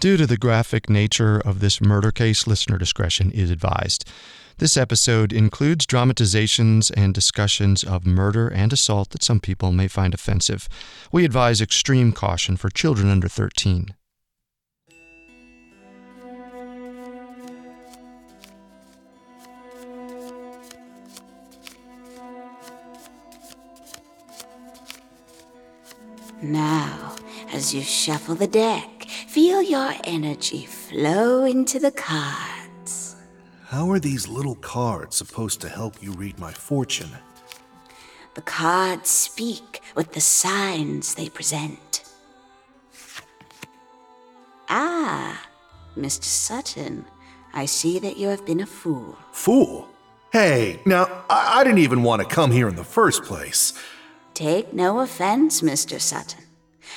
Due to the graphic nature of this murder case, listener discretion is advised. This episode includes dramatizations and discussions of murder and assault that some people may find offensive. We advise extreme caution for children under 13. Now, as you shuffle the deck, feel your energy flow into the cards. How are these little cards supposed to help you read my fortune? The cards speak with the signs they present. Ah, Mr. Sutton, I see that you have been a fool. Fool? Hey, now, I, I didn't even want to come here in the first place. Take no offense, Mr. Sutton.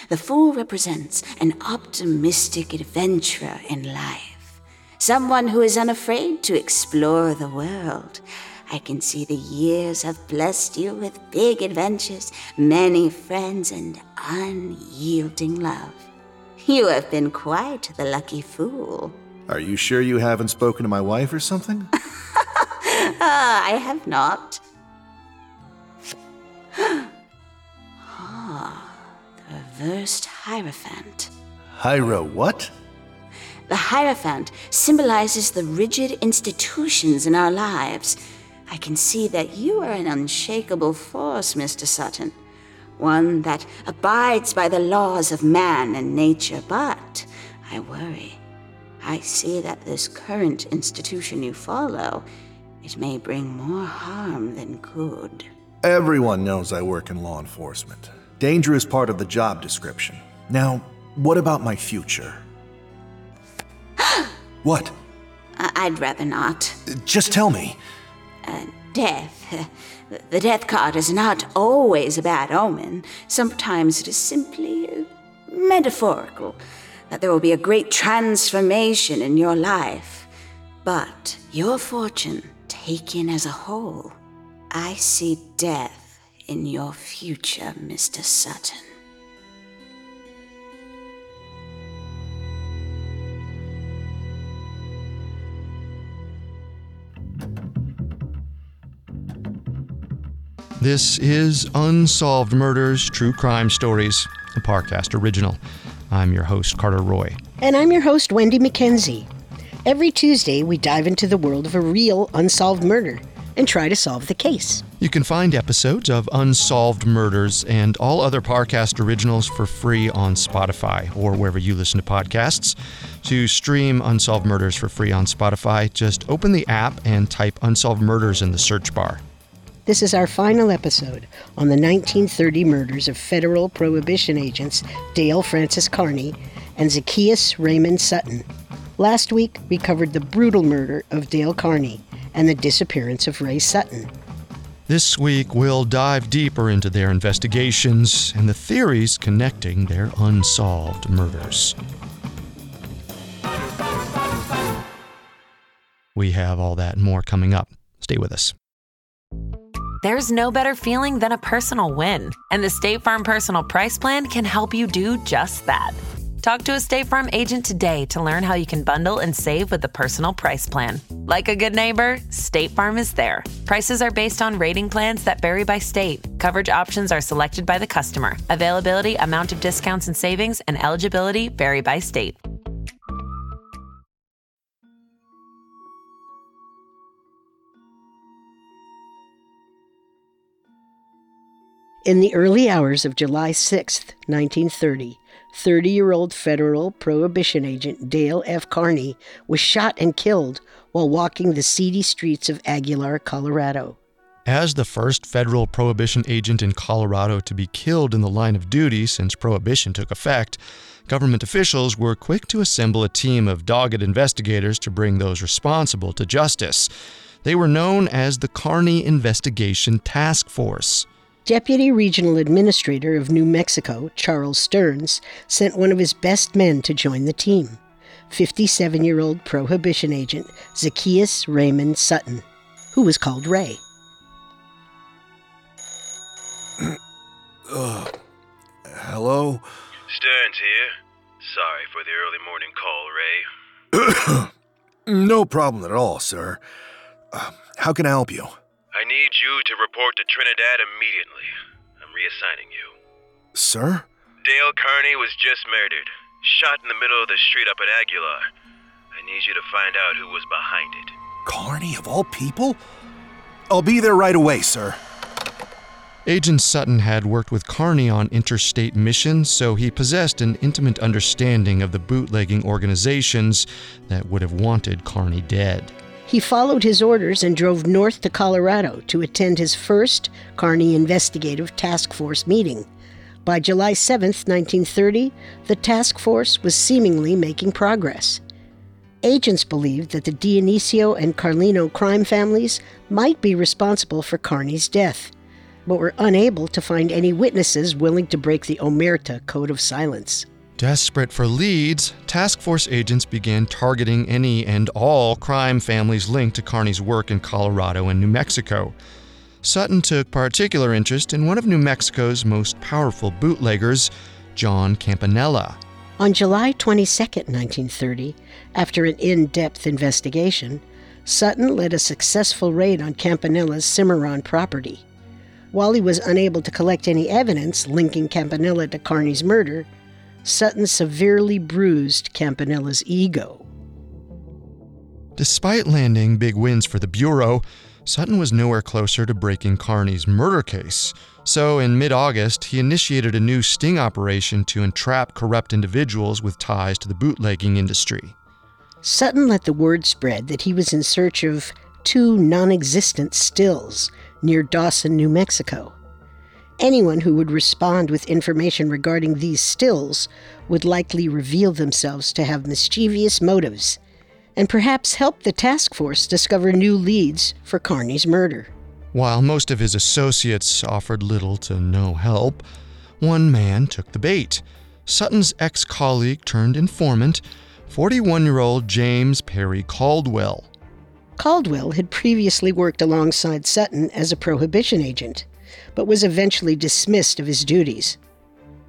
The fool represents an optimistic adventurer in life, someone who is unafraid to explore the world. I can see the years have blessed you with big adventures, many friends, and unyielding love. You have been quite the lucky fool. Are you sure you haven't spoken to my wife or something? Ah, I have not. Reversed Hierophant. Hyro, what? The Hierophant symbolizes the rigid institutions in our lives. I can see that you are an unshakable force, Mr. Sutton. One that abides by the laws of man and nature, but I worry. I see that this current institution you follow, it may bring more harm than good. Everyone knows I work in law enforcement. Danger is part of the job description. Now, what about my future? what? I'd rather not. Just tell me. Uh, death. The death card is not always a bad omen. Sometimes it is simply metaphorical that there will be a great transformation in your life. But your fortune, taken as a whole, I see death in your future, Mr. Sutton. This is Unsolved Murders True Crime Stories, a Parcast original. I'm your host, Carter Roy. And I'm your host, Wendy McKenzie. Every Tuesday, we dive into the world of a real unsolved murder and try to solve the case. You can find episodes of Unsolved Murders and all other Parcast originals for free on Spotify or wherever you listen to podcasts. To stream Unsolved Murders for free on Spotify, just open the app and type Unsolved Murders in the search bar. This is our final episode on the 1930 murders of federal prohibition agents Dale Francis Kearney and Zacchaeus Raymond Sutton. Last week, we covered the brutal murder of Dale Kearney and the disappearance of Ray Sutton. This week, we'll dive deeper into their investigations and the theories connecting their unsolved murders. We have all that and more coming up. Stay with us. There's no better feeling than a personal win, and the State Farm Personal Price Plan can help you do just that. Talk to a State Farm agent today to learn how you can bundle and save with the Personal Price Plan. Like a good neighbor, State Farm is there. Prices are based on rating plans that vary by state. Coverage options are selected by the customer. Availability, amount of discounts and savings, and eligibility vary by state. In the early hours of July 6, 1930, 30 year old federal prohibition agent Dale F. Kearney was shot and killed while walking the seedy streets of Aguilar, Colorado. As the first federal prohibition agent in Colorado to be killed in the line of duty since prohibition took effect, government officials were quick to assemble a team of dogged investigators to bring those responsible to justice. They were known as the Kearney Investigation Task Force. Deputy Regional Administrator of New Mexico, Charles Stearns, sent one of his best men to join the team 57 year old prohibition agent Zacchaeus Raymond Sutton, who was called Ray. Ugh. Hello? Stearns here. Sorry for the early morning call, Ray. no problem at all, sir. Uh, how can I help you? I need you to report to Trinidad immediately. I'm reassigning you. Sir? Dale Kearney was just murdered, shot in the middle of the street up at Aguilar. I need you to find out who was behind it. Kearney, of all people? I'll be there right away, sir. Agent Sutton had worked with Kearney on interstate missions, so he possessed an intimate understanding of the bootlegging organizations that would have wanted Kearney dead. He followed his orders and drove north to Colorado to attend his first Kearney Investigative Task Force meeting. By July 7, 1930, the task force was seemingly making progress. Agents believed that the Dionisio and Carlino crime families might be responsible for Kearney's death, but were unable to find any witnesses willing to break the Omerta Code of Silence. Desperate for leads, task force agents began targeting any and all crime families linked to Kearney's work in Colorado and New Mexico. Sutton took particular interest in one of New Mexico's most powerful bootleggers, John Campanella. On July 22, 1930, after an in depth investigation, Sutton led a successful raid on Campanella's Cimarron property. While he was unable to collect any evidence linking Campanella to Kearney's murder, Sutton severely bruised Campanella's ego. Despite landing big wins for the Bureau, Sutton was nowhere closer to breaking Kearney's murder case. So, in mid August, he initiated a new sting operation to entrap corrupt individuals with ties to the bootlegging industry. Sutton let the word spread that he was in search of two non existent stills near Dawson, New Mexico. Anyone who would respond with information regarding these stills would likely reveal themselves to have mischievous motives and perhaps help the task force discover new leads for Kearney's murder. While most of his associates offered little to no help, one man took the bait. Sutton's ex colleague turned informant, 41 year old James Perry Caldwell. Caldwell had previously worked alongside Sutton as a prohibition agent but was eventually dismissed of his duties.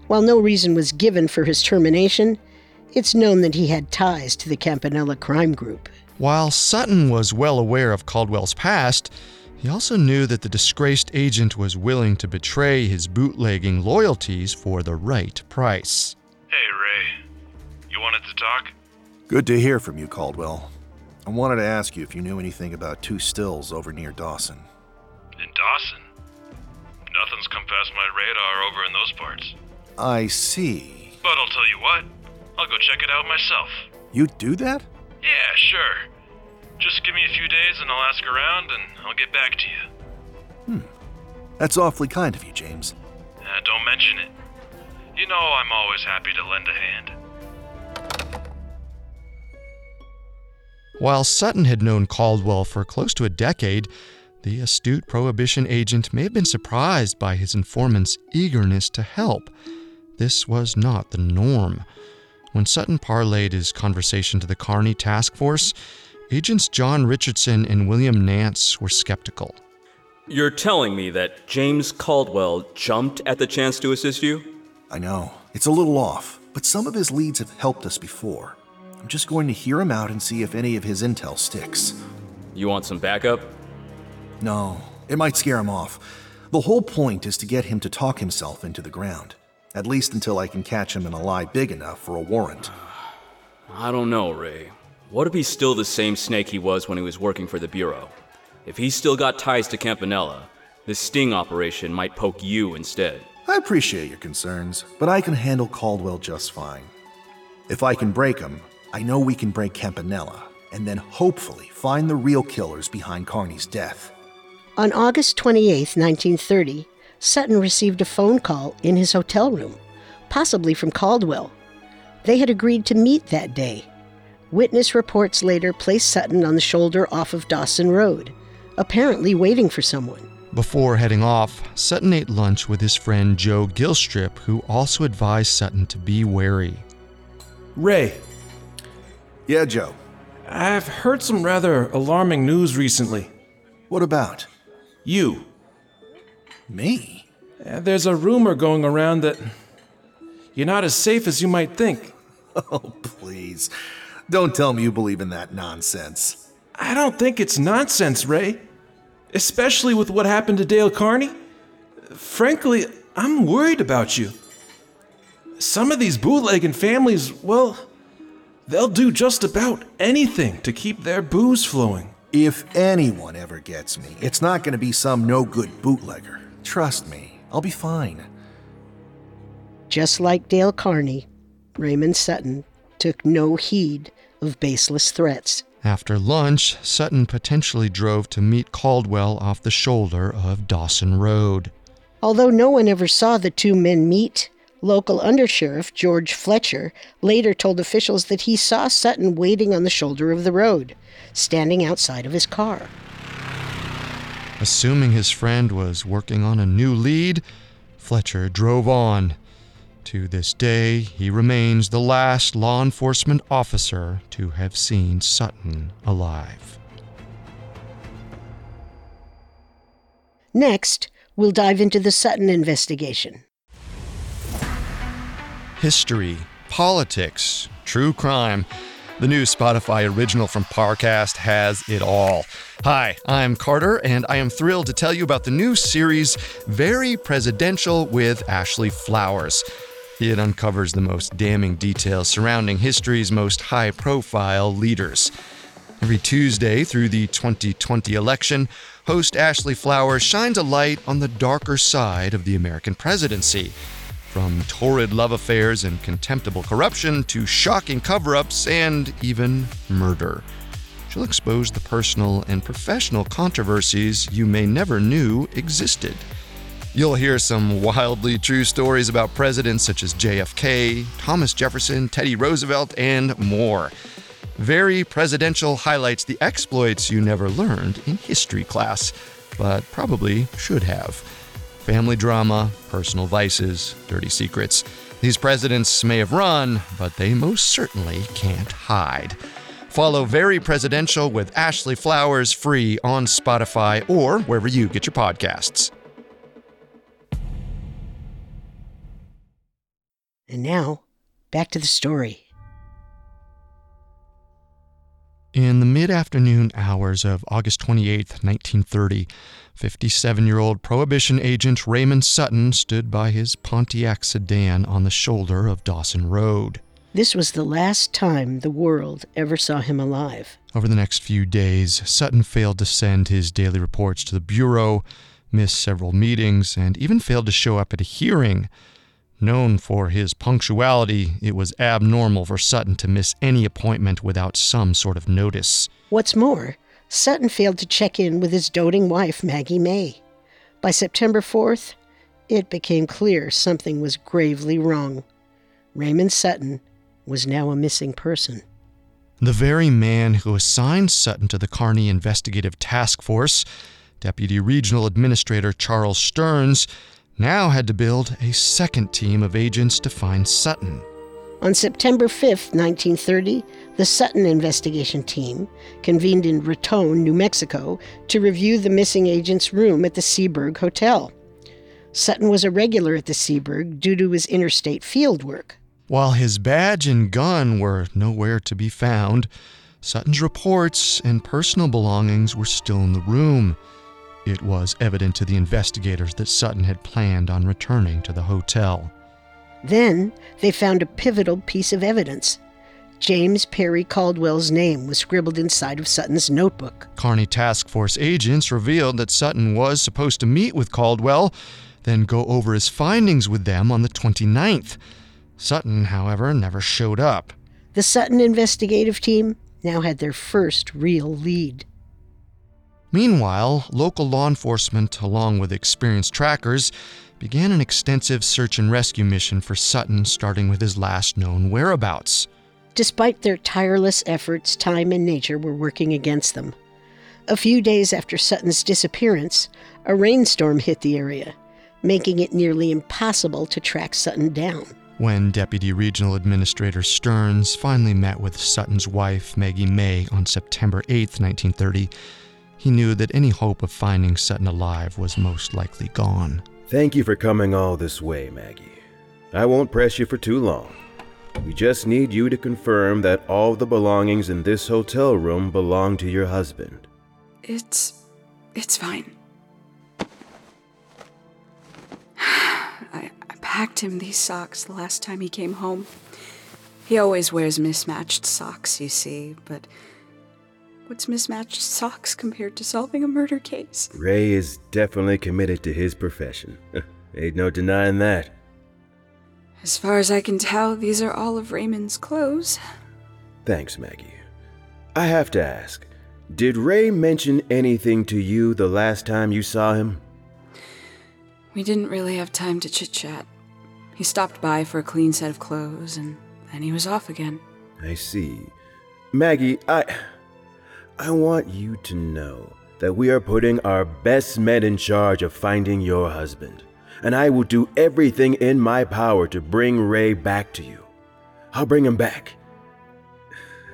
While no reason was given for his termination, it's known that he had ties to the Campanella crime group. While Sutton was well aware of Caldwell's past, he also knew that the disgraced agent was willing to betray his bootlegging loyalties for the right price. Hey, Ray. You wanted to talk? Good to hear from you, Caldwell. I wanted to ask you if you knew anything about two stills over near Dawson. In Dawson? Nothing's come past my radar over in those parts. I see. But I'll tell you what, I'll go check it out myself. You'd do that? Yeah, sure. Just give me a few days and I'll ask around and I'll get back to you. Hmm. That's awfully kind of you, James. Uh, don't mention it. You know I'm always happy to lend a hand. While Sutton had known Caldwell for close to a decade, the astute prohibition agent may have been surprised by his informant's eagerness to help. This was not the norm. When Sutton parlayed his conversation to the Kearney task force, agents John Richardson and William Nance were skeptical. You're telling me that James Caldwell jumped at the chance to assist you? I know. It's a little off, but some of his leads have helped us before. I'm just going to hear him out and see if any of his intel sticks. You want some backup? No, it might scare him off. The whole point is to get him to talk himself into the ground. At least until I can catch him in a lie big enough for a warrant. I don't know, Ray. What if he's still the same snake he was when he was working for the Bureau? If he's still got ties to Campanella, this sting operation might poke you instead. I appreciate your concerns, but I can handle Caldwell just fine. If I can break him, I know we can break Campanella, and then hopefully find the real killers behind Kearney's death. On August 28, 1930, Sutton received a phone call in his hotel room, possibly from Caldwell. They had agreed to meet that day. Witness reports later placed Sutton on the shoulder off of Dawson Road, apparently waiting for someone. Before heading off, Sutton ate lunch with his friend Joe Gilstrip, who also advised Sutton to be wary. Ray. Yeah, Joe. I've heard some rather alarming news recently. What about? You. Me? There's a rumor going around that you're not as safe as you might think. Oh, please. Don't tell me you believe in that nonsense. I don't think it's nonsense, Ray. Especially with what happened to Dale Kearney. Frankly, I'm worried about you. Some of these bootlegging families, well, they'll do just about anything to keep their booze flowing. If anyone ever gets me, it's not going to be some no good bootlegger. Trust me, I'll be fine. Just like Dale Kearney, Raymond Sutton took no heed of baseless threats. After lunch, Sutton potentially drove to meet Caldwell off the shoulder of Dawson Road. Although no one ever saw the two men meet, local undersheriff George Fletcher later told officials that he saw Sutton waiting on the shoulder of the road, standing outside of his car. Assuming his friend was working on a new lead, Fletcher drove on. To this day, he remains the last law enforcement officer to have seen Sutton alive. Next, we'll dive into the Sutton investigation. History, politics, true crime. The new Spotify original from Parcast has it all. Hi, I'm Carter, and I am thrilled to tell you about the new series, Very Presidential with Ashley Flowers. It uncovers the most damning details surrounding history's most high profile leaders. Every Tuesday through the 2020 election, host Ashley Flowers shines a light on the darker side of the American presidency. From torrid love affairs and contemptible corruption to shocking cover ups and even murder. She'll expose the personal and professional controversies you may never knew existed. You'll hear some wildly true stories about presidents such as JFK, Thomas Jefferson, Teddy Roosevelt, and more. Very Presidential highlights the exploits you never learned in history class, but probably should have. Family drama, personal vices, dirty secrets. These presidents may have run, but they most certainly can't hide. Follow Very Presidential with Ashley Flowers free on Spotify or wherever you get your podcasts. And now, back to the story. In the mid afternoon hours of August 28, 1930, 57 year old Prohibition agent Raymond Sutton stood by his Pontiac sedan on the shoulder of Dawson Road. This was the last time the world ever saw him alive. Over the next few days, Sutton failed to send his daily reports to the Bureau, missed several meetings, and even failed to show up at a hearing. Known for his punctuality, it was abnormal for Sutton to miss any appointment without some sort of notice. What's more, Sutton failed to check in with his doting wife, Maggie May. By September 4th, it became clear something was gravely wrong. Raymond Sutton was now a missing person. The very man who assigned Sutton to the Kearney Investigative Task Force, Deputy Regional Administrator Charles Stearns, now had to build a second team of agents to find Sutton. On September 5, 1930, the Sutton investigation team convened in Raton, New Mexico, to review the missing agent's room at the Seaberg Hotel. Sutton was a regular at the Seaberg due to his interstate field work. While his badge and gun were nowhere to be found, Sutton's reports and personal belongings were still in the room. It was evident to the investigators that Sutton had planned on returning to the hotel. Then they found a pivotal piece of evidence. James Perry Caldwell's name was scribbled inside of Sutton's notebook. Kearney Task Force agents revealed that Sutton was supposed to meet with Caldwell, then go over his findings with them on the 29th. Sutton, however, never showed up. The Sutton investigative team now had their first real lead. Meanwhile, local law enforcement, along with experienced trackers, began an extensive search and rescue mission for Sutton, starting with his last known whereabouts. Despite their tireless efforts, time and nature were working against them. A few days after Sutton's disappearance, a rainstorm hit the area, making it nearly impossible to track Sutton down. When Deputy Regional Administrator Stearns finally met with Sutton's wife, Maggie May, on September 8, 1930, he knew that any hope of finding Sutton alive was most likely gone. Thank you for coming all this way, Maggie. I won't press you for too long. We just need you to confirm that all the belongings in this hotel room belong to your husband. It's. it's fine. I, I packed him these socks the last time he came home. He always wears mismatched socks, you see, but what's mismatched socks compared to solving a murder case? Ray is definitely committed to his profession. Ain't no denying that. As far as I can tell, these are all of Raymond's clothes. Thanks, Maggie. I have to ask Did Ray mention anything to you the last time you saw him? We didn't really have time to chit chat. He stopped by for a clean set of clothes, and then he was off again. I see. Maggie, I. I want you to know that we are putting our best men in charge of finding your husband, and I will do everything in my power to bring Ray back to you. I'll bring him back.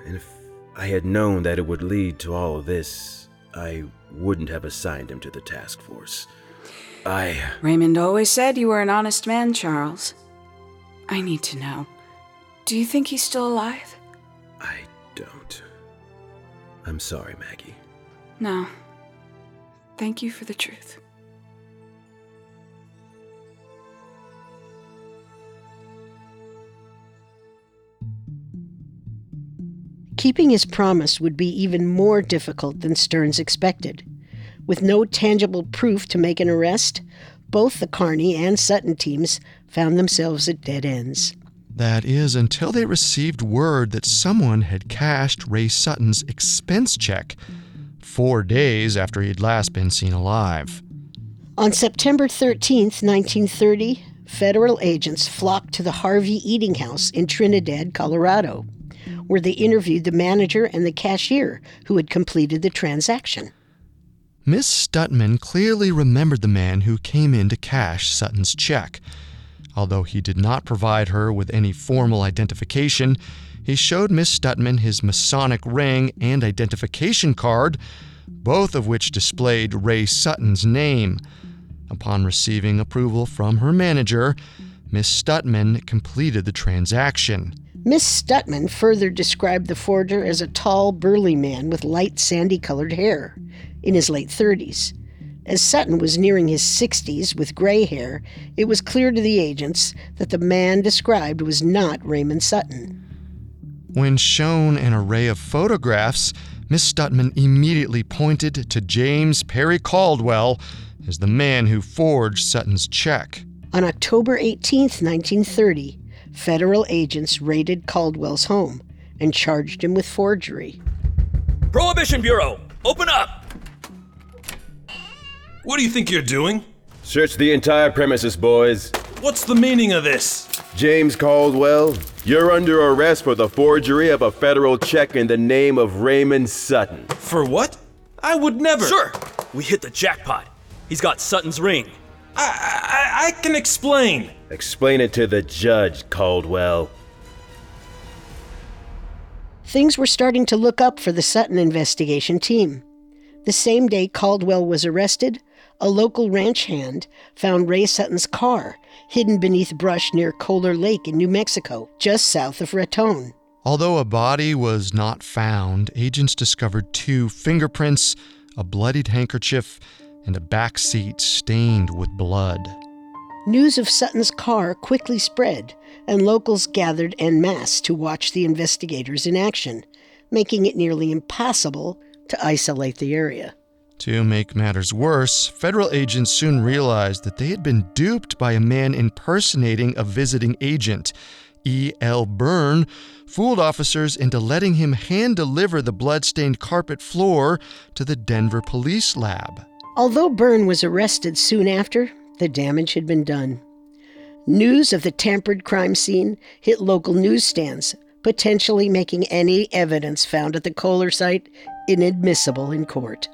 And if I had known that it would lead to all of this, I wouldn't have assigned him to the task force. I. Raymond always said you were an honest man, Charles. I need to know. Do you think he's still alive? I don't. I'm sorry, Maggie. No. Thank you for the truth. Keeping his promise would be even more difficult than Stearns expected. With no tangible proof to make an arrest, both the Kearney and Sutton teams found themselves at dead ends. That is, until they received word that someone had cashed Ray Sutton's expense check four days after he'd last been seen alive. On September 13th, 1930, federal agents flocked to the Harvey Eating House in Trinidad, Colorado, where they interviewed the manager and the cashier who had completed the transaction. Miss Stutman clearly remembered the man who came in to cash Sutton's check. Although he did not provide her with any formal identification, he showed Miss Stutman his Masonic ring and identification card, both of which displayed Ray Sutton's name. Upon receiving approval from her manager, Miss Stutman completed the transaction. Miss Stutman further described the forger as a tall, burly man with light, sandy colored hair, in his late 30s. As Sutton was nearing his 60s with gray hair, it was clear to the agents that the man described was not Raymond Sutton. When shown an array of photographs, Miss Stutman immediately pointed to James Perry Caldwell as the man who forged Sutton's check. On October 18, 1930, federal agents raided Caldwell's home and charged him with forgery. Prohibition Bureau, open up! What do you think you're doing? Search the entire premises, boys. What's the meaning of this? James Caldwell, you're under arrest for the forgery of a federal check in the name of Raymond Sutton. For what? I would never. Sure! we hit the jackpot. He's got Sutton's ring. I, I, I can explain. Explain it to the judge, Caldwell. Things were starting to look up for the Sutton investigation team. The same day Caldwell was arrested, a local ranch hand found Ray Sutton's car hidden beneath brush near Kohler Lake in New Mexico, just south of Raton. Although a body was not found, agents discovered two fingerprints, a bloodied handkerchief, and a back seat stained with blood. News of Sutton's car quickly spread, and locals gathered en masse to watch the investigators in action, making it nearly impossible to isolate the area. To make matters worse, federal agents soon realized that they had been duped by a man impersonating a visiting agent. E.L. Byrne fooled officers into letting him hand deliver the blood-stained carpet floor to the Denver police lab. Although Byrne was arrested soon after, the damage had been done. News of the tampered crime scene hit local newsstands, potentially making any evidence found at the Kohler site inadmissible in court.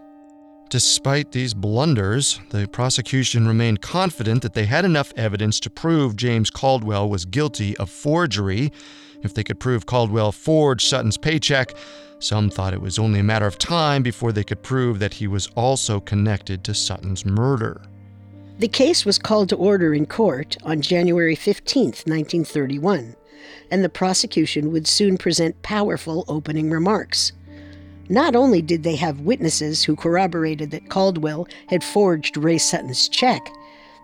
Despite these blunders, the prosecution remained confident that they had enough evidence to prove James Caldwell was guilty of forgery. If they could prove Caldwell forged Sutton's paycheck, some thought it was only a matter of time before they could prove that he was also connected to Sutton's murder. The case was called to order in court on January 15, 1931, and the prosecution would soon present powerful opening remarks. Not only did they have witnesses who corroborated that Caldwell had forged Ray Sutton's check,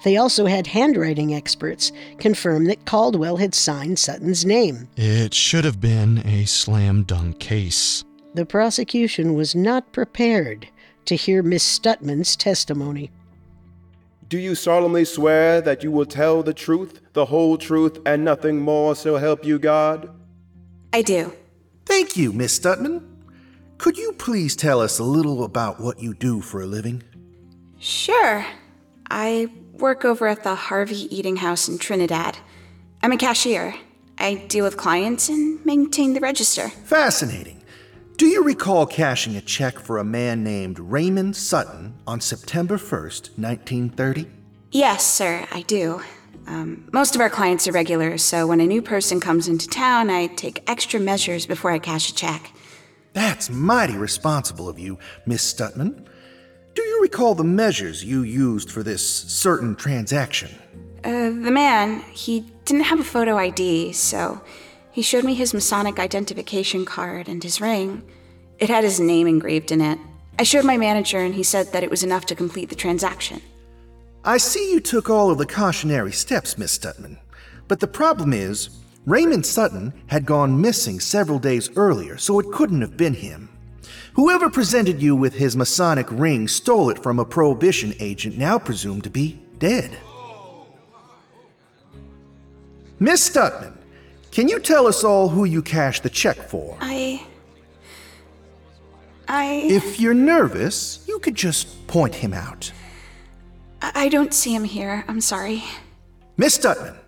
they also had handwriting experts confirm that Caldwell had signed Sutton's name. It should have been a slam dunk case. The prosecution was not prepared to hear Miss Stutman's testimony. Do you solemnly swear that you will tell the truth, the whole truth, and nothing more, so help you God? I do. Thank you, Miss Stutman. Could you please tell us a little about what you do for a living? Sure. I work over at the Harvey Eating House in Trinidad. I'm a cashier. I deal with clients and maintain the register. Fascinating. Do you recall cashing a check for a man named Raymond Sutton on September 1st, 1930? Yes, sir, I do. Um, most of our clients are regulars, so when a new person comes into town, I take extra measures before I cash a check. That's mighty responsible of you, Miss Stutman. Do you recall the measures you used for this certain transaction? Uh, the man, he didn't have a photo ID, so he showed me his Masonic identification card and his ring. It had his name engraved in it. I showed my manager, and he said that it was enough to complete the transaction. I see you took all of the cautionary steps, Miss Stutman. But the problem is, Raymond Sutton had gone missing several days earlier, so it couldn't have been him. Whoever presented you with his Masonic ring stole it from a Prohibition agent now presumed to be dead. Miss Stutman, can you tell us all who you cashed the check for? I. I. If you're nervous, you could just point him out. I don't see him here. I'm sorry. Miss Stutman,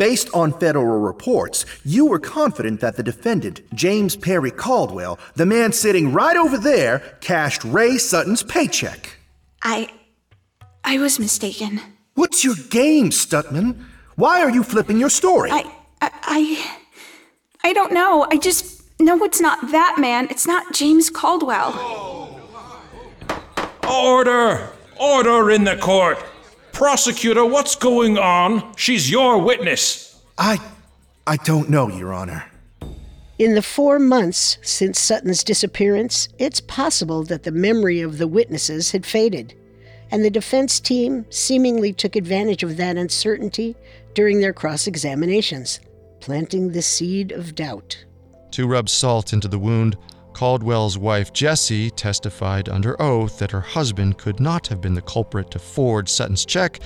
based on federal reports, you were confident that the defendant, James Perry Caldwell, the man sitting right over there, cashed Ray Sutton's paycheck. I. I was mistaken. What's your game, Stutman? Why are you flipping your story? I. I. I, I don't know. I just know it's not that man. It's not James Caldwell. Order! Order in the court! Prosecutor, what's going on? She's your witness. I. I don't know, Your Honor. In the four months since Sutton's disappearance, it's possible that the memory of the witnesses had faded, and the defense team seemingly took advantage of that uncertainty during their cross examinations, planting the seed of doubt. To rub salt into the wound, Caldwell's wife Jessie testified under oath that her husband could not have been the culprit to forge Sutton's check,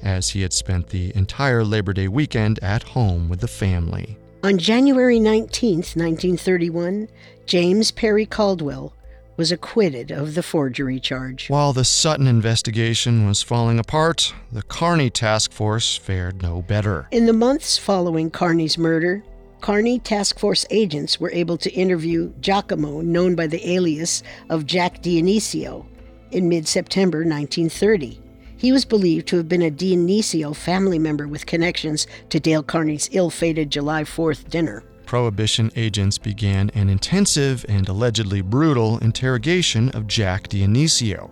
as he had spent the entire Labor Day weekend at home with the family. On January 19, 1931, James Perry Caldwell was acquitted of the forgery charge. While the Sutton investigation was falling apart, the Kearney task force fared no better. In the months following Kearney's murder, Kearney Task Force agents were able to interview Giacomo, known by the alias of Jack Dionisio, in mid September 1930. He was believed to have been a Dionisio family member with connections to Dale Kearney's ill fated July 4th dinner. Prohibition agents began an intensive and allegedly brutal interrogation of Jack Dionisio.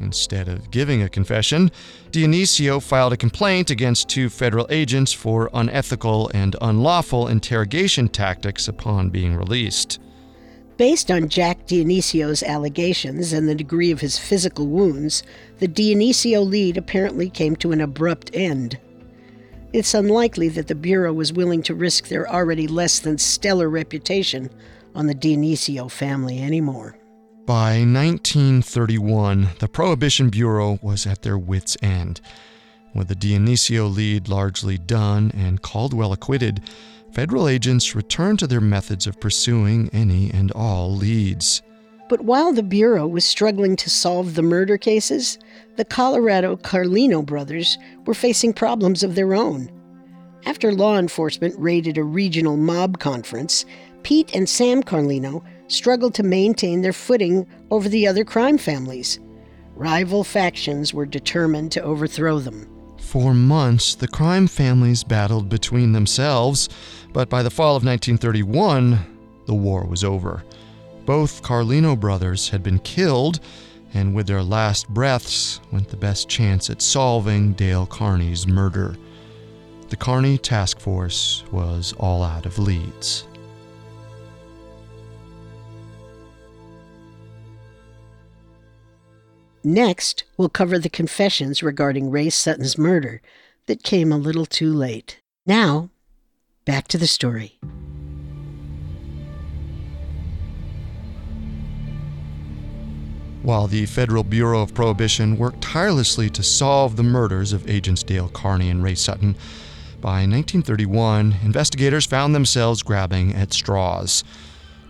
Instead of giving a confession, Dionisio filed a complaint against two federal agents for unethical and unlawful interrogation tactics upon being released. Based on Jack Dionisio's allegations and the degree of his physical wounds, the Dionisio lead apparently came to an abrupt end. It's unlikely that the Bureau was willing to risk their already less than stellar reputation on the Dionisio family anymore. By 1931, the Prohibition Bureau was at their wits' end. With the Dionisio lead largely done and Caldwell acquitted, federal agents returned to their methods of pursuing any and all leads. But while the Bureau was struggling to solve the murder cases, the Colorado Carlino brothers were facing problems of their own. After law enforcement raided a regional mob conference, Pete and Sam Carlino struggled to maintain their footing over the other crime families. Rival factions were determined to overthrow them. For months, the crime families battled between themselves, but by the fall of 1931, the war was over. Both Carlino brothers had been killed, and with their last breaths went the best chance at solving Dale Kearney's murder. the Carney task force was all out of leads. Next, we'll cover the confessions regarding Ray Sutton's murder that came a little too late. Now, back to the story. While the Federal Bureau of Prohibition worked tirelessly to solve the murders of Agents Dale Kearney and Ray Sutton, by 1931, investigators found themselves grabbing at straws.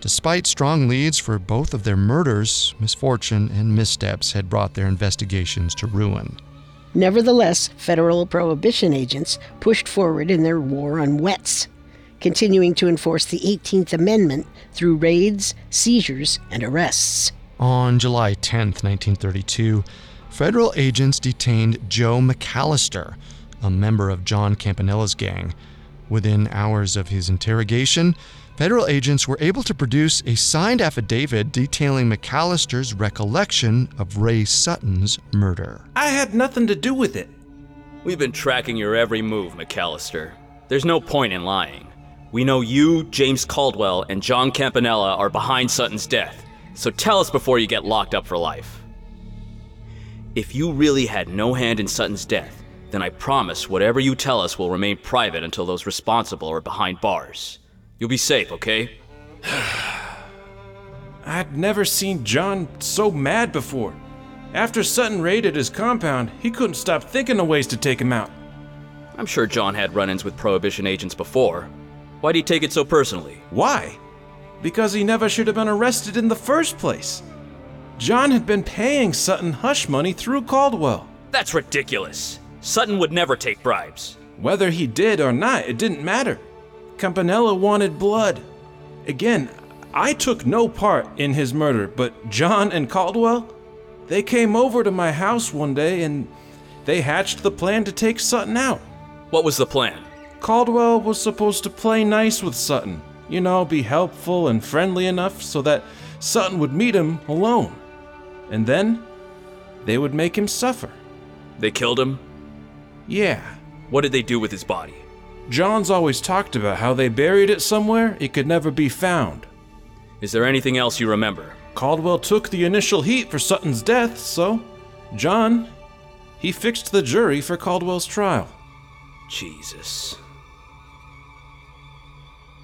Despite strong leads for both of their murders, misfortune and missteps had brought their investigations to ruin. Nevertheless, federal prohibition agents pushed forward in their war on wets, continuing to enforce the 18th Amendment through raids, seizures, and arrests. On July 10, 1932, federal agents detained Joe McAllister, a member of John Campanella's gang. Within hours of his interrogation, federal agents were able to produce a signed affidavit detailing McAllister's recollection of Ray Sutton's murder. I had nothing to do with it. We've been tracking your every move, McAllister. There's no point in lying. We know you, James Caldwell, and John Campanella are behind Sutton's death, so tell us before you get locked up for life. If you really had no hand in Sutton's death, then I promise whatever you tell us will remain private until those responsible are behind bars. You'll be safe, okay? I'd never seen John so mad before. After Sutton raided his compound, he couldn't stop thinking of ways to take him out. I'm sure John had run ins with Prohibition agents before. Why'd he take it so personally? Why? Because he never should have been arrested in the first place. John had been paying Sutton hush money through Caldwell. That's ridiculous. Sutton would never take bribes. Whether he did or not, it didn't matter. Campanella wanted blood. Again, I took no part in his murder, but John and Caldwell, they came over to my house one day and they hatched the plan to take Sutton out. What was the plan? Caldwell was supposed to play nice with Sutton, you know, be helpful and friendly enough so that Sutton would meet him alone. And then they would make him suffer. They killed him? Yeah. What did they do with his body? John's always talked about how they buried it somewhere it could never be found. Is there anything else you remember? Caldwell took the initial heat for Sutton's death, so John, he fixed the jury for Caldwell's trial. Jesus.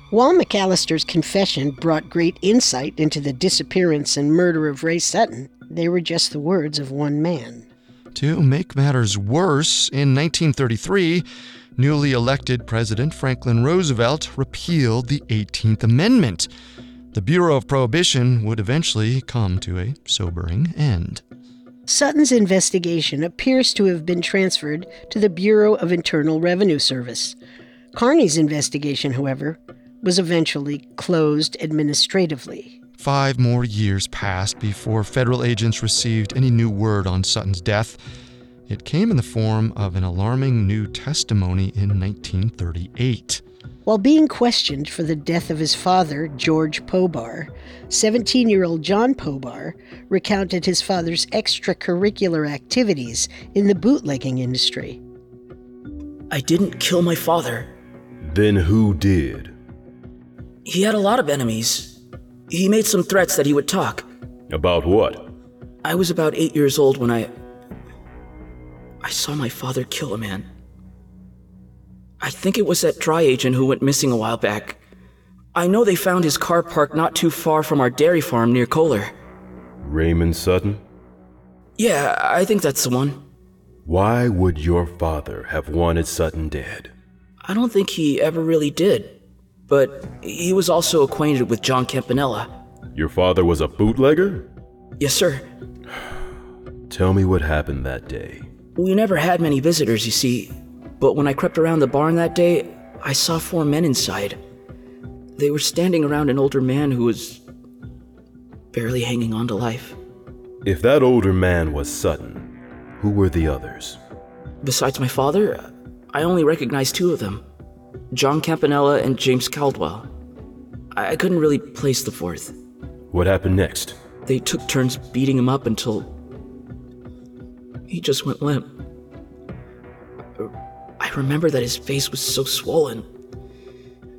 While McAllister's confession brought great insight into the disappearance and murder of Ray Sutton, they were just the words of one man. To make matters worse, in 1933, newly elected President Franklin Roosevelt repealed the 18th Amendment. The Bureau of Prohibition would eventually come to a sobering end. Sutton's investigation appears to have been transferred to the Bureau of Internal Revenue Service. Kearney's investigation, however, was eventually closed administratively. Five more years passed before federal agents received any new word on Sutton's death. It came in the form of an alarming new testimony in 1938. While being questioned for the death of his father, George Pobar, 17 year old John Pobar recounted his father's extracurricular activities in the bootlegging industry. I didn't kill my father. Then who did? He had a lot of enemies. He made some threats that he would talk. About what? I was about eight years old when I. I saw my father kill a man. I think it was that dry agent who went missing a while back. I know they found his car parked not too far from our dairy farm near Kohler. Raymond Sutton? Yeah, I think that's the one. Why would your father have wanted Sutton dead? I don't think he ever really did, but he was also acquainted with John Campanella. Your father was a bootlegger? Yes, sir. Tell me what happened that day. We never had many visitors, you see, but when I crept around the barn that day, I saw four men inside. They were standing around an older man who was barely hanging on to life. If that older man was Sutton, who were the others? Besides my father, I only recognized two of them John Campanella and James Caldwell. I, I couldn't really place the fourth. What happened next? They took turns beating him up until he just went limp. I remember that his face was so swollen.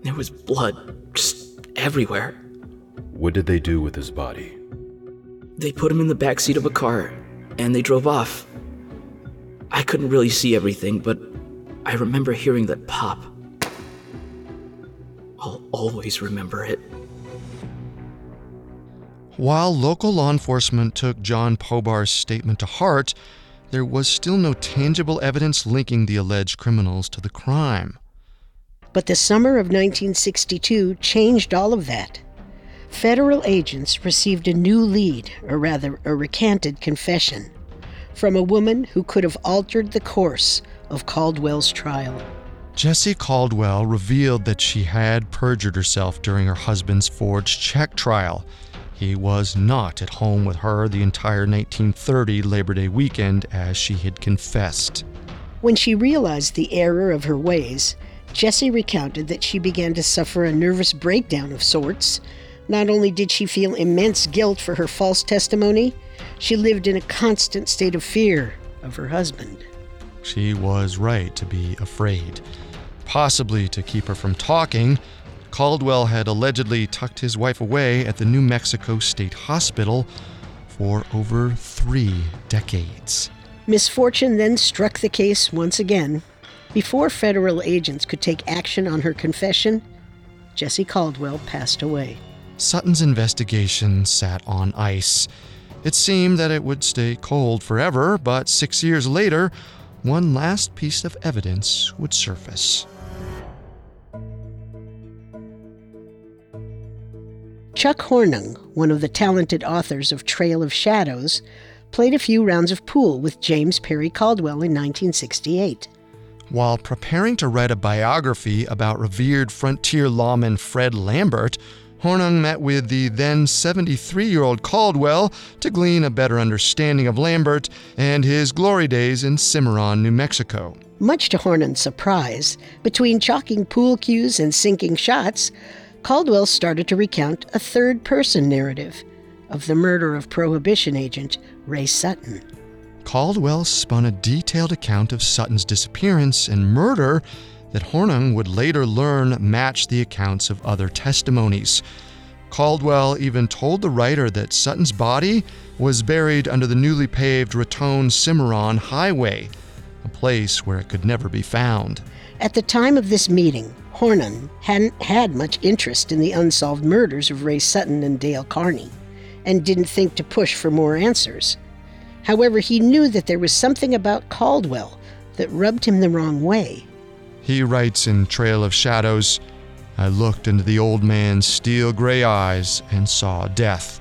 There was blood just everywhere. What did they do with his body? They put him in the back seat of a car and they drove off. I couldn't really see everything, but I remember hearing that pop. I'll always remember it. While local law enforcement took John Pobar's statement to heart, there was still no tangible evidence linking the alleged criminals to the crime. But the summer of 1962 changed all of that. Federal agents received a new lead, or rather, a recanted confession, from a woman who could have altered the course of Caldwell's trial. Jessie Caldwell revealed that she had perjured herself during her husband's forged check trial. He was not at home with her the entire 1930 Labor Day weekend as she had confessed. When she realized the error of her ways, Jessie recounted that she began to suffer a nervous breakdown of sorts. Not only did she feel immense guilt for her false testimony, she lived in a constant state of fear of her husband. She was right to be afraid. Possibly to keep her from talking, Caldwell had allegedly tucked his wife away at the New Mexico State Hospital for over three decades. Misfortune then struck the case once again. Before federal agents could take action on her confession, Jessie Caldwell passed away. Sutton's investigation sat on ice. It seemed that it would stay cold forever, but six years later, one last piece of evidence would surface. Chuck Hornung, one of the talented authors of Trail of Shadows, played a few rounds of pool with James Perry Caldwell in 1968. While preparing to write a biography about revered frontier lawman Fred Lambert, Hornung met with the then 73 year old Caldwell to glean a better understanding of Lambert and his glory days in Cimarron, New Mexico. Much to Hornung's surprise, between chalking pool cues and sinking shots, Caldwell started to recount a third person narrative of the murder of Prohibition agent Ray Sutton. Caldwell spun a detailed account of Sutton's disappearance and murder that Hornung would later learn matched the accounts of other testimonies. Caldwell even told the writer that Sutton's body was buried under the newly paved Raton Cimarron Highway, a place where it could never be found. At the time of this meeting, Hornung hadn't had much interest in the unsolved murders of Ray Sutton and Dale Kearney, and didn't think to push for more answers. However, he knew that there was something about Caldwell that rubbed him the wrong way. He writes in Trail of Shadows I looked into the old man's steel gray eyes and saw death.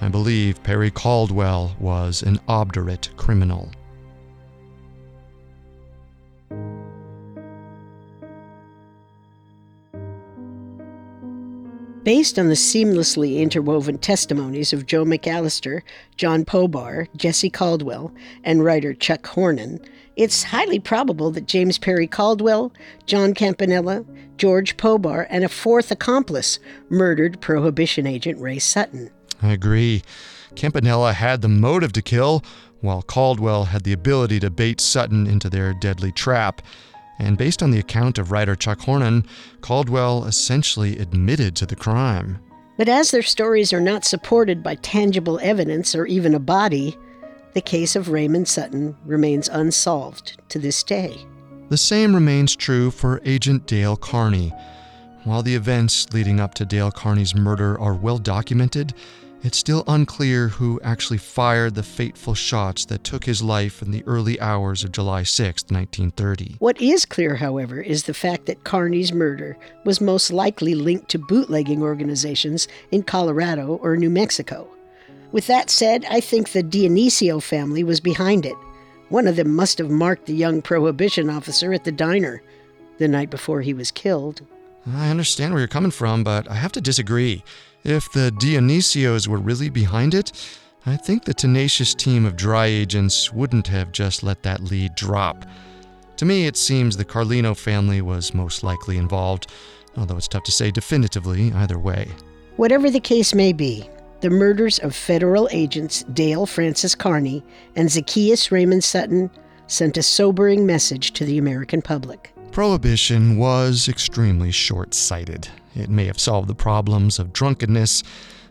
I believe Perry Caldwell was an obdurate criminal. Based on the seamlessly interwoven testimonies of Joe McAllister, John Pobar, Jessie Caldwell, and writer Chuck Hornung, it's highly probable that James Perry Caldwell, John Campanella, George Pobar, and a fourth accomplice murdered Prohibition agent Ray Sutton. I agree. Campanella had the motive to kill, while Caldwell had the ability to bait Sutton into their deadly trap. And based on the account of writer Chuck Hornung, Caldwell essentially admitted to the crime. But as their stories are not supported by tangible evidence or even a body, the case of Raymond Sutton remains unsolved to this day. The same remains true for Agent Dale Kearney. While the events leading up to Dale Kearney's murder are well documented, it's still unclear who actually fired the fateful shots that took his life in the early hours of July 6, 1930. What is clear, however, is the fact that Kearney's murder was most likely linked to bootlegging organizations in Colorado or New Mexico. With that said, I think the Dionisio family was behind it. One of them must have marked the young prohibition officer at the diner the night before he was killed. I understand where you're coming from, but I have to disagree. If the Dionisios were really behind it, I think the tenacious team of dry agents wouldn't have just let that lead drop. To me, it seems the Carlino family was most likely involved, although it's tough to say definitively either way. Whatever the case may be, the murders of federal agents Dale Francis Kearney and Zacchaeus Raymond Sutton sent a sobering message to the American public. Prohibition was extremely short sighted. It may have solved the problems of drunkenness,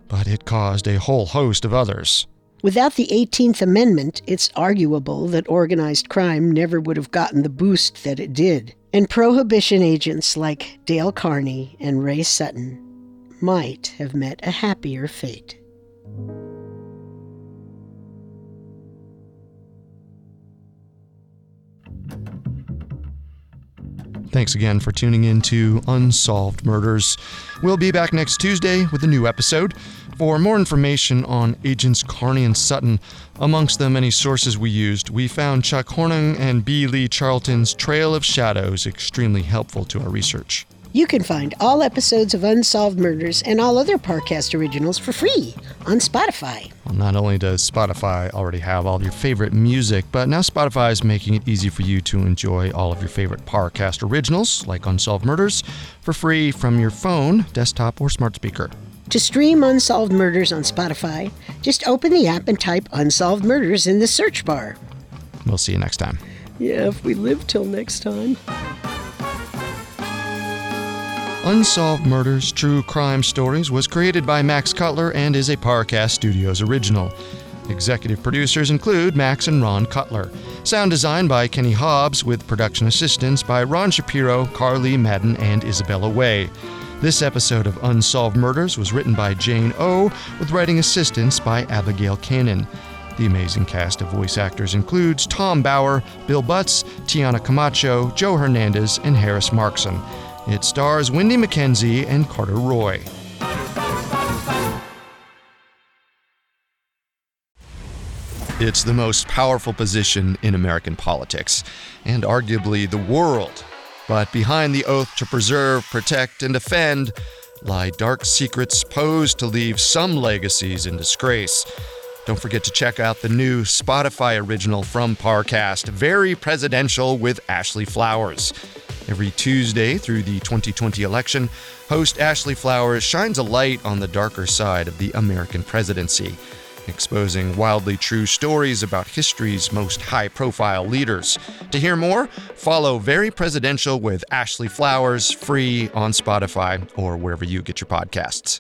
but it caused a whole host of others. Without the 18th Amendment, it's arguable that organized crime never would have gotten the boost that it did. And prohibition agents like Dale Kearney and Ray Sutton might have met a happier fate. Thanks again for tuning in to Unsolved Murders. We'll be back next Tuesday with a new episode. For more information on Agents Kearney and Sutton, amongst the many sources we used, we found Chuck Hornung and B. Lee Charlton's Trail of Shadows extremely helpful to our research. You can find all episodes of Unsolved Murders and all other Parcast originals for free on Spotify. Well, not only does Spotify already have all of your favorite music, but now Spotify is making it easy for you to enjoy all of your favorite Parcast originals, like Unsolved Murders, for free from your phone, desktop, or smart speaker. To stream Unsolved Murders on Spotify, just open the app and type Unsolved Murders in the search bar. We'll see you next time. Yeah, if we live till next time. Unsolved Murders True Crime Stories was created by Max Cutler and is a Parcast Studios original. Executive producers include Max and Ron Cutler. Sound design by Kenny Hobbs, with production assistance by Ron Shapiro, Carly Madden, and Isabella Way. This episode of Unsolved Murders was written by Jane O, with writing assistance by Abigail Cannon. The amazing cast of voice actors includes Tom Bauer, Bill Butts, Tiana Camacho, Joe Hernandez, and Harris Markson. It stars Wendy McKenzie and Carter Roy. It's the most powerful position in American politics, and arguably the world. But behind the oath to preserve, protect, and defend lie dark secrets posed to leave some legacies in disgrace. Don't forget to check out the new Spotify original from Parcast, Very Presidential with Ashley Flowers. Every Tuesday through the 2020 election, host Ashley Flowers shines a light on the darker side of the American presidency, exposing wildly true stories about history's most high profile leaders. To hear more, follow Very Presidential with Ashley Flowers free on Spotify or wherever you get your podcasts.